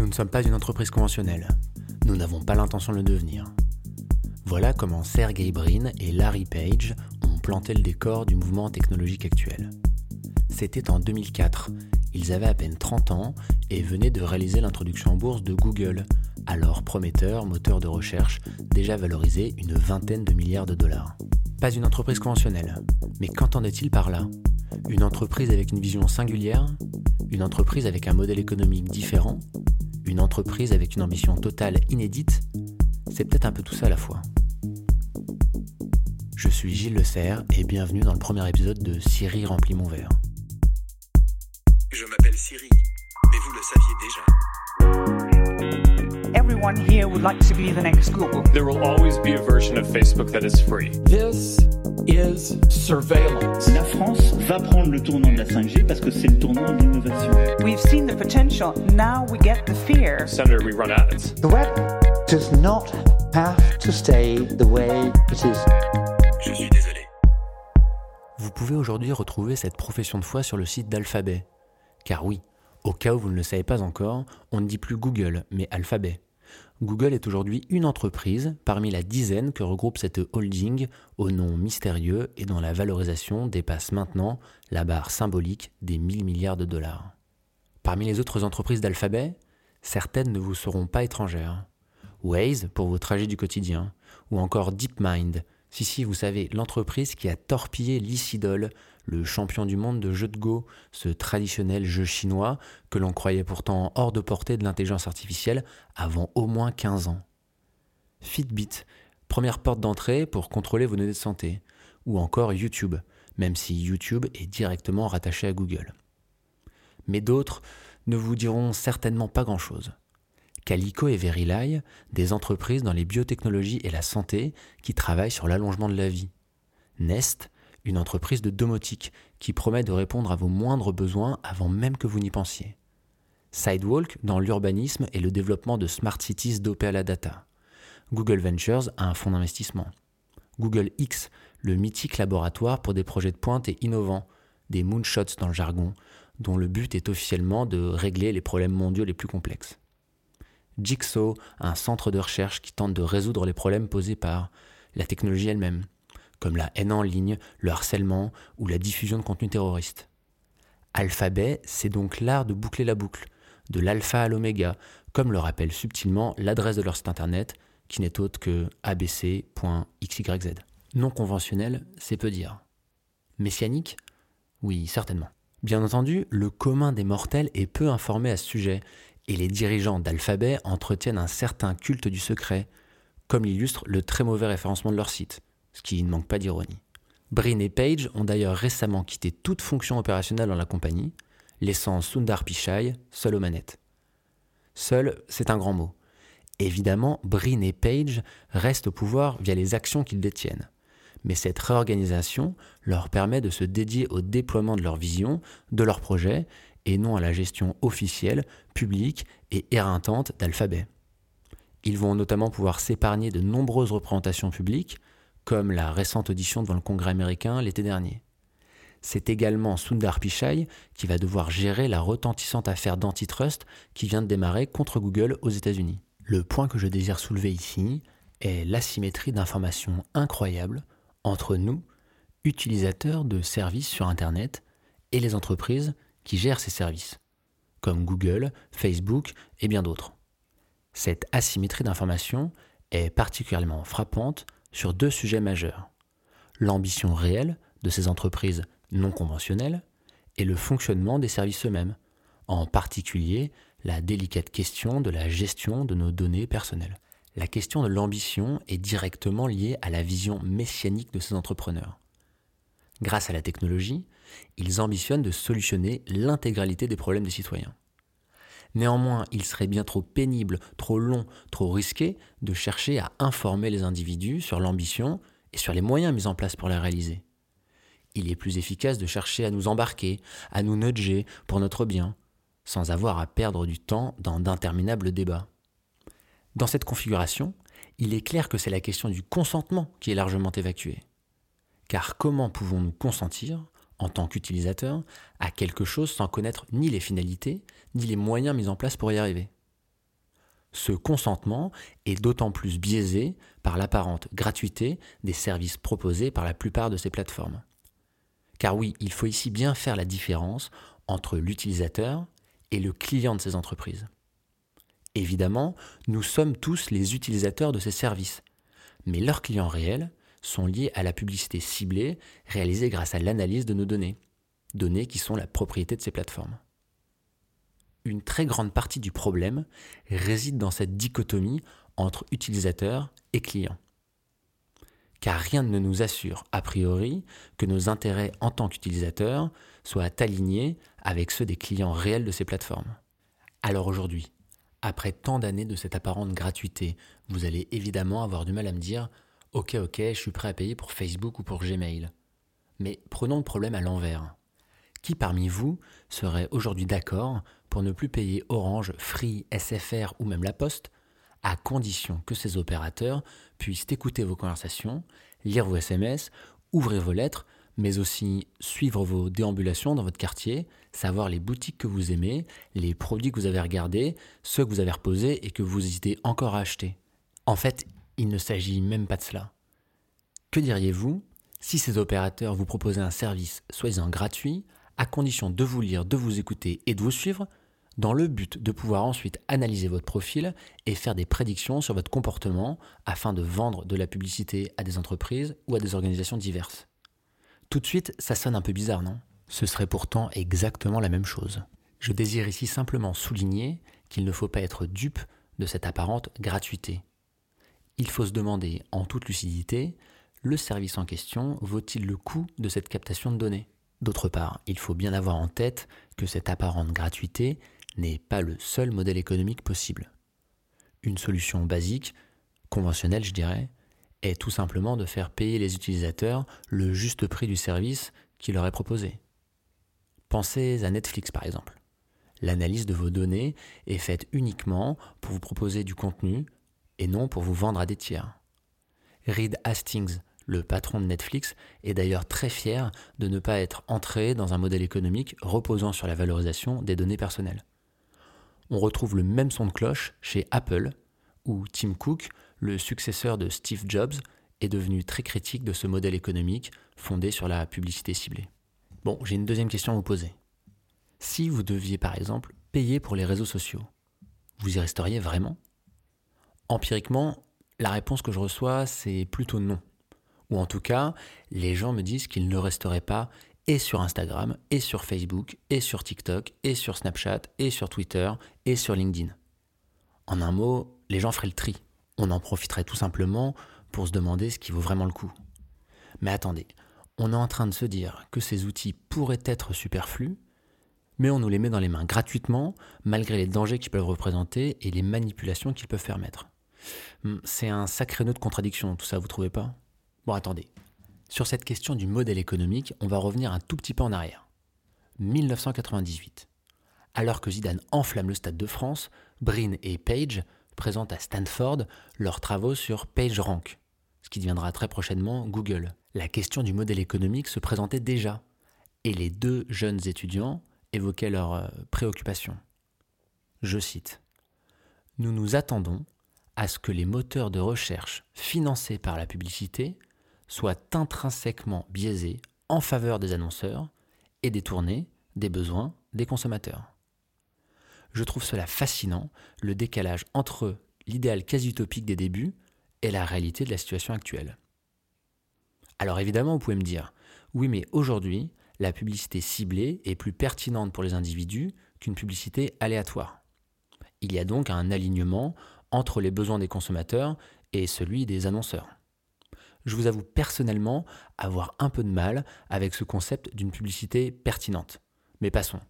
Nous ne sommes pas une entreprise conventionnelle. Nous n'avons pas l'intention de le devenir. Voilà comment Sergey Brin et Larry Page ont planté le décor du mouvement technologique actuel. C'était en 2004. Ils avaient à peine 30 ans et venaient de réaliser l'introduction en bourse de Google, alors prometteur moteur de recherche déjà valorisé une vingtaine de milliards de dollars. Pas une entreprise conventionnelle. Mais qu'entendait-il par là? Une entreprise avec une vision singulière? Une entreprise avec un modèle économique différent? Une entreprise avec une ambition totale inédite C'est peut-être un peu tout ça à la fois. Je suis Gilles Le Serre et bienvenue dans le premier épisode de Siri remplit mon verre. Je m'appelle Siri, mais vous le saviez déjà. Everyone here would like to be the next Google. There will always be a version of Facebook that is free. This is surveillance. La France va prendre le tournant de la 5G parce que c'est le tournant de l'innovation. We've seen the potential, now we get the fear. Senator, we run ads. The web does not have to stay the way it is. Je suis désolé. Vous pouvez aujourd'hui retrouver cette profession de foi sur le site d'Alphabet. Car oui, au cas où vous ne le savez pas encore, on ne dit plus Google, mais Alphabet. Google est aujourd'hui une entreprise parmi la dizaine que regroupe cette holding au nom mystérieux et dont la valorisation dépasse maintenant la barre symbolique des 1000 milliards de dollars. Parmi les autres entreprises d'Alphabet, certaines ne vous seront pas étrangères. Waze pour vos trajets du quotidien, ou encore DeepMind, si si vous savez, l'entreprise qui a torpillé l'Icidol, le champion du monde de jeu de Go, ce traditionnel jeu chinois que l'on croyait pourtant hors de portée de l'intelligence artificielle avant au moins 15 ans. Fitbit, première porte d'entrée pour contrôler vos données de santé, ou encore YouTube, même si YouTube est directement rattaché à Google. Mais d'autres ne vous diront certainement pas grand-chose. Calico et Verilai, des entreprises dans les biotechnologies et la santé qui travaillent sur l'allongement de la vie. Nest, une entreprise de domotique qui promet de répondre à vos moindres besoins avant même que vous n'y pensiez. Sidewalk dans l'urbanisme et le développement de smart cities dopées à la data. Google Ventures a un fonds d'investissement. Google X, le mythique laboratoire pour des projets de pointe et innovants, des moonshots dans le jargon, dont le but est officiellement de régler les problèmes mondiaux les plus complexes. Jigsaw, un centre de recherche qui tente de résoudre les problèmes posés par la technologie elle-même, comme la haine en ligne, le harcèlement ou la diffusion de contenus terroristes. Alphabet, c'est donc l'art de boucler la boucle, de l'alpha à l'oméga, comme le rappelle subtilement l'adresse de leur site internet, qui n'est autre que abc.xyz. Non conventionnel, c'est peu dire. Messianique? Oui, certainement. Bien entendu, le commun des mortels est peu informé à ce sujet, et les dirigeants d'Alphabet entretiennent un certain culte du secret, comme l'illustre le très mauvais référencement de leur site, ce qui ne manque pas d'ironie. Brin et Page ont d'ailleurs récemment quitté toute fonction opérationnelle dans la compagnie, laissant Sundar Pichai seul aux manettes. Seul, c'est un grand mot. Évidemment, Brin et Page restent au pouvoir via les actions qu'ils détiennent. Mais cette réorganisation leur permet de se dédier au déploiement de leur vision, de leurs projets, et non à la gestion officielle, publique et éreintante d'Alphabet. Ils vont notamment pouvoir s'épargner de nombreuses représentations publiques, comme la récente audition devant le Congrès américain l'été dernier. C'est également Sundar Pichai qui va devoir gérer la retentissante affaire d'antitrust qui vient de démarrer contre Google aux États-Unis. Le point que je désire soulever ici est l'asymétrie d'informations incroyable entre nous, utilisateurs de services sur Internet, et les entreprises qui gèrent ces services, comme Google, Facebook et bien d'autres. Cette asymétrie d'information est particulièrement frappante sur deux sujets majeurs. L'ambition réelle de ces entreprises non conventionnelles et le fonctionnement des services eux-mêmes, en particulier la délicate question de la gestion de nos données personnelles. La question de l'ambition est directement liée à la vision messianique de ces entrepreneurs. Grâce à la technologie, ils ambitionnent de solutionner l'intégralité des problèmes des citoyens. Néanmoins, il serait bien trop pénible, trop long, trop risqué de chercher à informer les individus sur l'ambition et sur les moyens mis en place pour la réaliser. Il est plus efficace de chercher à nous embarquer, à nous nudger pour notre bien, sans avoir à perdre du temps dans d'interminables débats. Dans cette configuration, il est clair que c'est la question du consentement qui est largement évacuée. Car comment pouvons-nous consentir, en tant qu'utilisateur, à quelque chose sans connaître ni les finalités, ni les moyens mis en place pour y arriver Ce consentement est d'autant plus biaisé par l'apparente gratuité des services proposés par la plupart de ces plateformes. Car oui, il faut ici bien faire la différence entre l'utilisateur et le client de ces entreprises. Évidemment, nous sommes tous les utilisateurs de ces services, mais leurs clients réels sont liés à la publicité ciblée réalisée grâce à l'analyse de nos données, données qui sont la propriété de ces plateformes. Une très grande partie du problème réside dans cette dichotomie entre utilisateurs et clients. Car rien ne nous assure, a priori, que nos intérêts en tant qu'utilisateurs soient alignés avec ceux des clients réels de ces plateformes. Alors aujourd'hui, après tant d'années de cette apparente gratuité, vous allez évidemment avoir du mal à me dire Ok, ok, je suis prêt à payer pour Facebook ou pour Gmail. Mais prenons le problème à l'envers. Qui parmi vous serait aujourd'hui d'accord pour ne plus payer Orange, Free, SFR ou même La Poste, à condition que ces opérateurs puissent écouter vos conversations, lire vos SMS, ouvrir vos lettres, mais aussi suivre vos déambulations dans votre quartier, savoir les boutiques que vous aimez, les produits que vous avez regardés, ceux que vous avez reposés et que vous hésitez encore à acheter? En fait, il ne s'agit même pas de cela. Que diriez-vous si ces opérateurs vous proposaient un service soi-disant gratuit, à condition de vous lire, de vous écouter et de vous suivre, dans le but de pouvoir ensuite analyser votre profil et faire des prédictions sur votre comportement afin de vendre de la publicité à des entreprises ou à des organisations diverses? Tout de suite, ça sonne un peu bizarre, non? Ce serait pourtant exactement la même chose. Je désire ici simplement souligner qu'il ne faut pas être dupe de cette apparente gratuité. Il faut se demander en toute lucidité, le service en question vaut-il le coût de cette captation de données? D'autre part, il faut bien avoir en tête que cette apparente gratuité n'est pas le seul modèle économique possible. Une solution basique, conventionnelle je dirais, est tout simplement de faire payer les utilisateurs le juste prix du service qui leur est proposé. Pensez à Netflix par exemple. L'analyse de vos données est faite uniquement pour vous proposer du contenu et non pour vous vendre à des tiers. Reed Hastings, le patron de Netflix, est d'ailleurs très fier de ne pas être entré dans un modèle économique reposant sur la valorisation des données personnelles. On retrouve le même son de cloche chez Apple, où Tim Cook le successeur de Steve Jobs, est devenu très critique de ce modèle économique fondé sur la publicité ciblée. Bon, j'ai une deuxième question à vous poser. Si vous deviez par exemple payer pour les réseaux sociaux, vous y resteriez vraiment? Empiriquement, la réponse que je reçois, c'est plutôt non. Ou en tout cas, les gens me disent qu'ils ne resteraient pas et sur Instagram, et sur Facebook, et sur TikTok, et sur Snapchat, et sur Twitter, et sur LinkedIn. En un mot, les gens feraient le tri on en profiterait tout simplement pour se demander ce qui vaut vraiment le coup. Mais attendez, on est en train de se dire que ces outils pourraient être superflus, mais on nous les met dans les mains gratuitement, malgré les dangers qu'ils peuvent représenter et les manipulations qu'ils peuvent permettre. Hmm, c'est un sacré nœud de contradiction, tout ça, vous trouvez pas? Bon, attendez. Sur cette question du modèle économique, on va revenir un tout petit peu en arrière. 1998. Alors que Zidane enflamme le Stade de France, Brin et Page présentent à Stanford leurs travaux sur PageRank, ce qui deviendra très prochainement Google. La question du modèle économique se présentait déjà, et les deux jeunes étudiants évoquaient leurs euh, préoccupations. Je cite Nous nous attendons à ce que les moteurs de recherche financés par la publicité soient intrinsèquement biaisés en faveur des annonceurs et détournés des besoins des consommateurs. Je trouve cela fascinant, le décalage entre l'idéal quasi utopique des débuts et la réalité de la situation actuelle. Alors évidemment, vous pouvez me dire, oui mais aujourd'hui, la publicité ciblée est plus pertinente pour les individus qu'une publicité aléatoire. Il y a donc un alignement entre les besoins des consommateurs et celui des annonceurs. Je vous avoue personnellement avoir un peu de mal avec ce concept d'une publicité pertinente. Mais passons.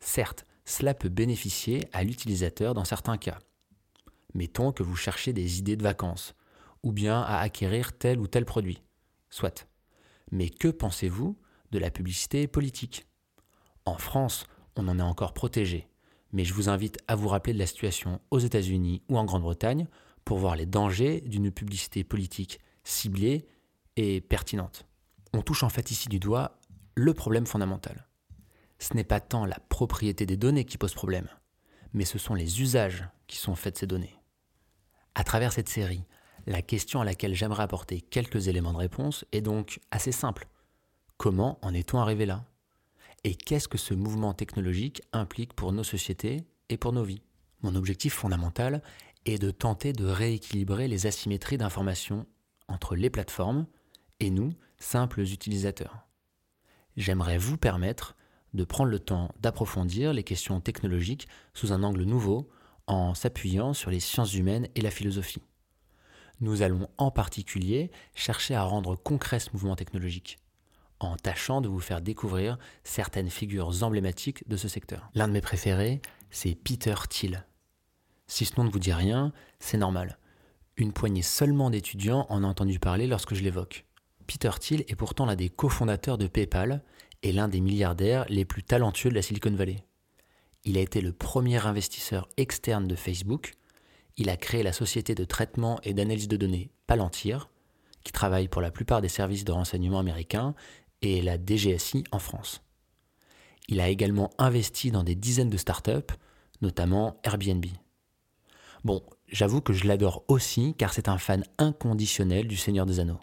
Certes, cela peut bénéficier à l'utilisateur dans certains cas. Mettons que vous cherchez des idées de vacances, ou bien à acquérir tel ou tel produit. Soit. Mais que pensez-vous de la publicité politique? En France, on en est encore protégé, mais je vous invite à vous rappeler de la situation aux États-Unis ou en Grande-Bretagne pour voir les dangers d'une publicité politique ciblée et pertinente. On touche en fait ici du doigt le problème fondamental ce n'est pas tant la propriété des données qui pose problème, mais ce sont les usages qui sont faits de ces données. À travers cette série, la question à laquelle j'aimerais apporter quelques éléments de réponse est donc assez simple. Comment en est-on arrivé là? Et qu'est-ce que ce mouvement technologique implique pour nos sociétés et pour nos vies? Mon objectif fondamental est de tenter de rééquilibrer les asymétries d'information entre les plateformes et nous, simples utilisateurs. J'aimerais vous permettre de prendre le temps d'approfondir les questions technologiques sous un angle nouveau en s'appuyant sur les sciences humaines et la philosophie. Nous allons en particulier chercher à rendre concret ce mouvement technologique, en tâchant de vous faire découvrir certaines figures emblématiques de ce secteur. L'un de mes préférés, c'est Peter Thiel. Si ce nom ne vous dit rien, c'est normal. Une poignée seulement d'étudiants en a entendu parler lorsque je l'évoque. Peter Thiel est pourtant l'un des cofondateurs de PayPal et l'un des milliardaires les plus talentueux de la Silicon Valley. Il a été le premier investisseur externe de Facebook. Il a créé la société de traitement et d'analyse de données Palantir, qui travaille pour la plupart des services de renseignement américains, et la DGSI en France. Il a également investi dans des dizaines de startups, notamment Airbnb. Bon, j'avoue que je l'adore aussi car c'est un fan inconditionnel du Seigneur des Anneaux.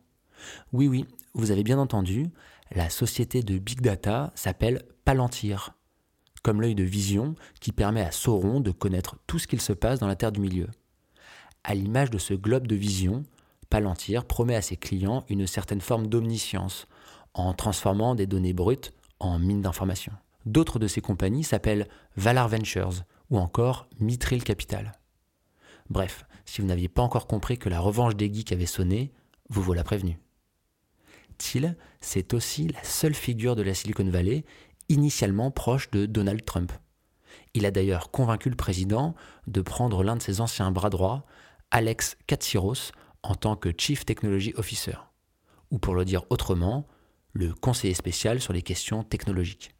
Oui, oui, vous avez bien entendu, la société de Big Data s'appelle Palantir, comme l'œil de vision qui permet à Sauron de connaître tout ce qu'il se passe dans la Terre du Milieu. À l'image de ce globe de vision, Palantir promet à ses clients une certaine forme d'omniscience, en transformant des données brutes en mines d'informations. D'autres de ces compagnies s'appellent Valar Ventures ou encore Mithril Capital. Bref, si vous n'aviez pas encore compris que la revanche des geeks avait sonné, vous voilà prévenu. Thiel, c'est aussi la seule figure de la Silicon Valley initialement proche de Donald Trump. Il a d'ailleurs convaincu le président de prendre l'un de ses anciens bras droits, Alex Katsiros, en tant que Chief Technology Officer, ou pour le dire autrement, le conseiller spécial sur les questions technologiques.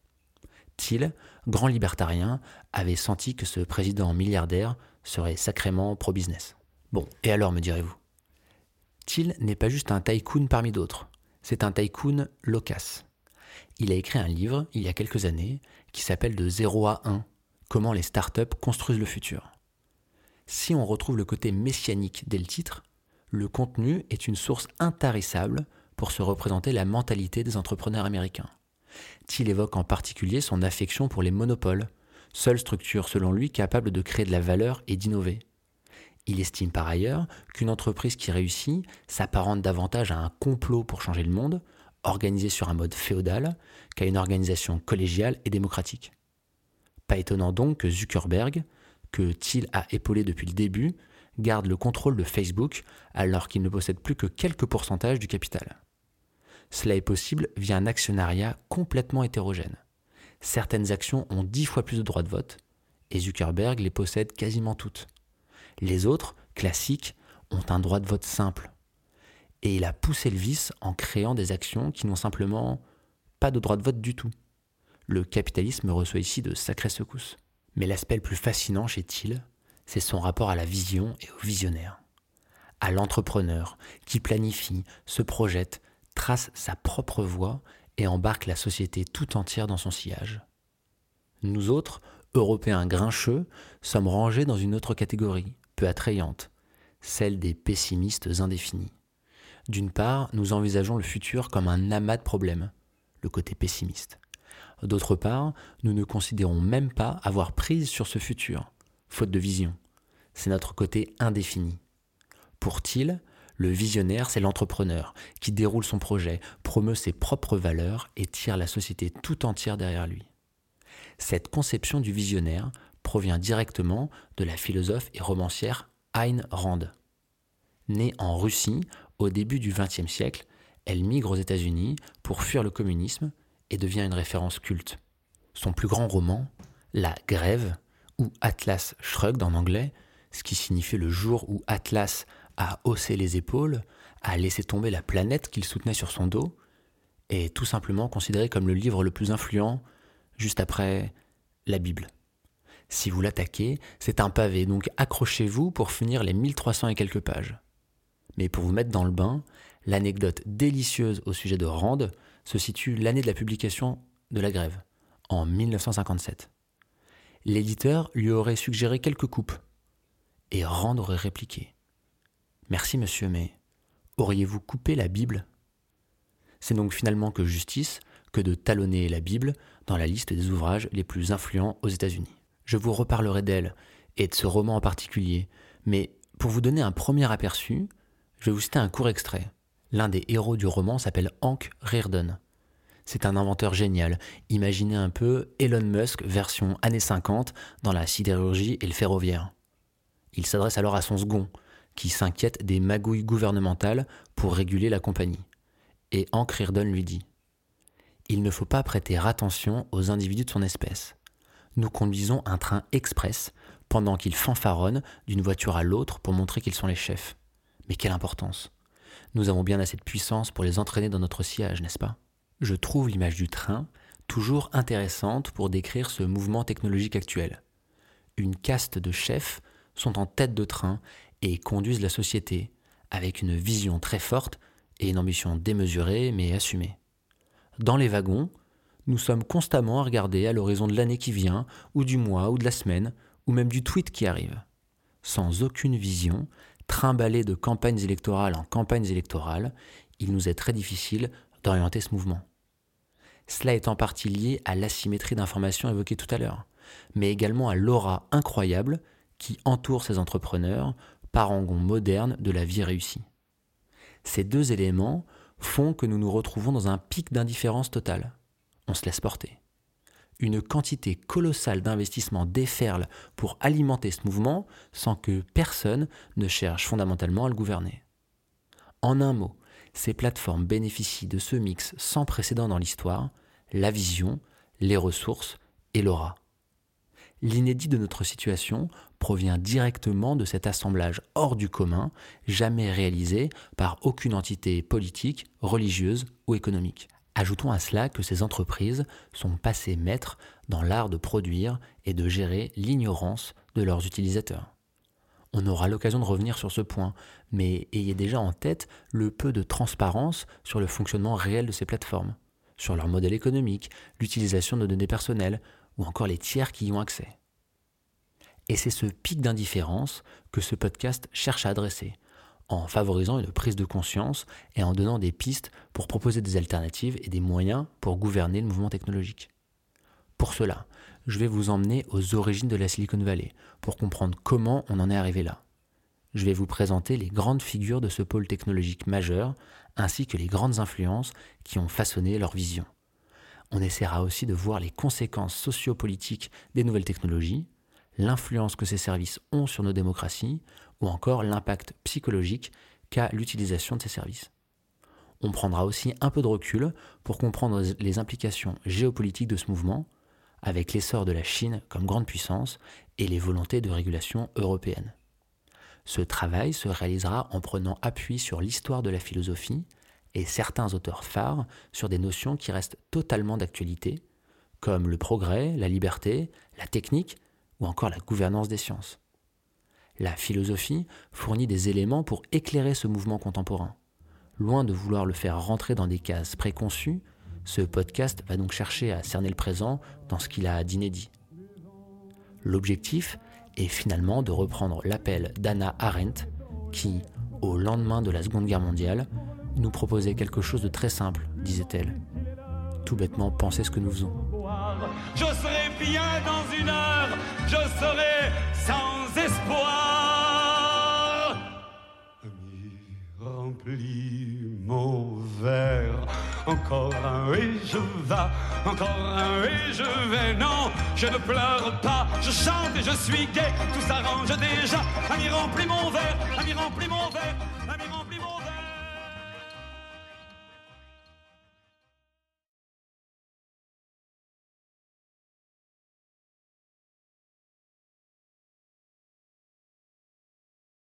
Thiel, grand libertarien, avait senti que ce président milliardaire serait sacrément pro-business. Bon, et alors me direz-vous? Thiel n'est pas juste un tycoon parmi d'autres, c'est un tycoon loquace. Il a écrit un livre, il y a quelques années, qui s'appelle De 0 à 1, Comment les startups construisent le futur. Si on retrouve le côté messianique dès le titre, le contenu est une source intarissable pour se représenter la mentalité des entrepreneurs américains. Thiel évoque en particulier son affection pour les monopoles, seule structure selon lui capable de créer de la valeur et d'innover. Il estime par ailleurs qu'une entreprise qui réussit s'apparente davantage à un complot pour changer le monde, organisé sur un mode féodal, qu'à une organisation collégiale et démocratique. Pas étonnant donc que Zuckerberg, que Thiel a épaulé depuis le début, garde le contrôle de Facebook alors qu'il ne possède plus que quelques pourcentages du capital. Cela est possible via un actionnariat complètement hétérogène. Certaines actions ont dix fois plus de droits de vote, et Zuckerberg les possède quasiment toutes. Les autres, classiques, ont un droit de vote simple. Et il a poussé le vice en créant des actions qui n'ont simplement pas de droit de vote du tout. Le capitalisme reçoit ici de sacrées secousses. Mais l'aspect le plus fascinant chez Thiel, c'est son rapport à la vision et au visionnaire. À l'entrepreneur qui planifie, se projette, trace sa propre voie et embarque la société tout entière dans son sillage. Nous autres, Européens grincheux, sommes rangés dans une autre catégorie, peu attrayante, celle des pessimistes indéfinis. D'une part, nous envisageons le futur comme un amas de problèmes, le côté pessimiste. D'autre part, nous ne considérons même pas avoir prise sur ce futur, faute de vision. C'est notre côté indéfini. Pour-il, le visionnaire, c'est l'entrepreneur qui déroule son projet, promeut ses propres valeurs et tire la société tout entière derrière lui. Cette conception du visionnaire provient directement de la philosophe et romancière Ayn Rand. Née en Russie au début du XXe siècle, elle migre aux États-Unis pour fuir le communisme et devient une référence culte. Son plus grand roman, La Grève, ou Atlas Shrugged en anglais, ce qui signifie le jour où Atlas a haussé les épaules, a laissé tomber la planète qu'il soutenait sur son dos, est tout simplement considéré comme le livre le plus influent, juste après la Bible. Si vous l'attaquez, c'est un pavé, donc accrochez-vous pour finir les 1300 et quelques pages. Mais pour vous mettre dans le bain, l'anecdote délicieuse au sujet de Rand se situe l'année de la publication de la grève, en 1957. L'éditeur lui aurait suggéré quelques coupes. Et Rand aurait répliqué Merci monsieur, mais auriez-vous coupé la Bible? C'est donc finalement que justice que de talonner la Bible dans la liste des ouvrages les plus influents aux États-Unis. Je vous reparlerai d'elle et de ce roman en particulier, mais pour vous donner un premier aperçu, je vais vous citer un court extrait. L'un des héros du roman s'appelle Hank Reardon. C'est un inventeur génial. Imaginez un peu Elon Musk version années 50 dans la sidérurgie et le ferroviaire. Il s'adresse alors à son second, qui s'inquiète des magouilles gouvernementales pour réguler la compagnie. Et Hank Reardon lui dit Il ne faut pas prêter attention aux individus de son espèce. Nous conduisons un train express pendant qu'ils fanfaronnent d'une voiture à l'autre pour montrer qu'ils sont les chefs. Mais quelle importance Nous avons bien assez de puissance pour les entraîner dans notre sillage, n'est-ce pas? Je trouve l'image du train toujours intéressante pour décrire ce mouvement technologique actuel. Une caste de chefs sont en tête de train et conduisent la société avec une vision très forte et une ambition démesurée mais assumée. Dans les wagons, nous sommes constamment à regarder à l'horizon de l'année qui vient, ou du mois, ou de la semaine, ou même du tweet qui arrive. Sans aucune vision, trimballé de campagnes électorales en campagnes électorales, il nous est très difficile d'orienter ce mouvement. Cela est en partie lié à l'asymétrie d'information évoquée tout à l'heure, mais également à l'aura incroyable qui entoure ces entrepreneurs, parangons modernes de la vie réussie. Ces deux éléments font que nous nous retrouvons dans un pic d'indifférence totale. On se laisse porter. Une quantité colossale d'investissements déferle pour alimenter ce mouvement sans que personne ne cherche fondamentalement à le gouverner. En un mot, ces plateformes bénéficient de ce mix sans précédent dans l'histoire, la vision, les ressources et l'aura. L'inédit de notre situation provient directement de cet assemblage hors du commun, jamais réalisé par aucune entité politique, religieuse ou économique. Ajoutons à cela que ces entreprises sont passées maîtres dans l'art de produire et de gérer l'ignorance de leurs utilisateurs. On aura l'occasion de revenir sur ce point, mais ayez déjà en tête le peu de transparence sur le fonctionnement réel de ces plateformes, sur leur modèle économique, l'utilisation de données personnelles, ou encore les tiers qui y ont accès. Et c'est ce pic d'indifférence que ce podcast cherche à adresser, en favorisant une prise de conscience et en donnant des pistes pour proposer des alternatives et des moyens pour gouverner le mouvement technologique. Pour cela, je vais vous emmener aux origines de la Silicon Valley pour comprendre comment on en est arrivé là. Je vais vous présenter les grandes figures de ce pôle technologique majeur ainsi que les grandes influences qui ont façonné leur vision. On essaiera aussi de voir les conséquences sociopolitiques des nouvelles technologies, l'influence que ces services ont sur nos démocraties ou encore l'impact psychologique qu'a l'utilisation de ces services. On prendra aussi un peu de recul pour comprendre les implications géopolitiques de ce mouvement, avec l'essor de la Chine comme grande puissance et les volontés de régulation européennes. Ce travail se réalisera en prenant appui sur l'histoire de la philosophie et certains auteurs phares sur des notions qui restent totalement d'actualité, comme le progrès, la liberté, la technique ou encore la gouvernance des sciences. La philosophie fournit des éléments pour éclairer ce mouvement contemporain. Loin de vouloir le faire rentrer dans des cases préconçues, ce podcast va donc chercher à cerner le présent dans ce qu'il a d'inédit. L'objectif est finalement de reprendre l'appel d'Anna Arendt, qui, au lendemain de la Seconde Guerre mondiale, nous proposait quelque chose de très simple, disait-elle. Tout bêtement penser ce que nous faisons. Je serai bien dans une heure, je serai sans espoir. Ami, remplis mon verre. Encore un et je vais, encore un et je vais. Non, je ne pleure pas, je chante et je suis gai. Tout s'arrange déjà. Ami, remplis mon verre, ami, remplis mon verre. Ami,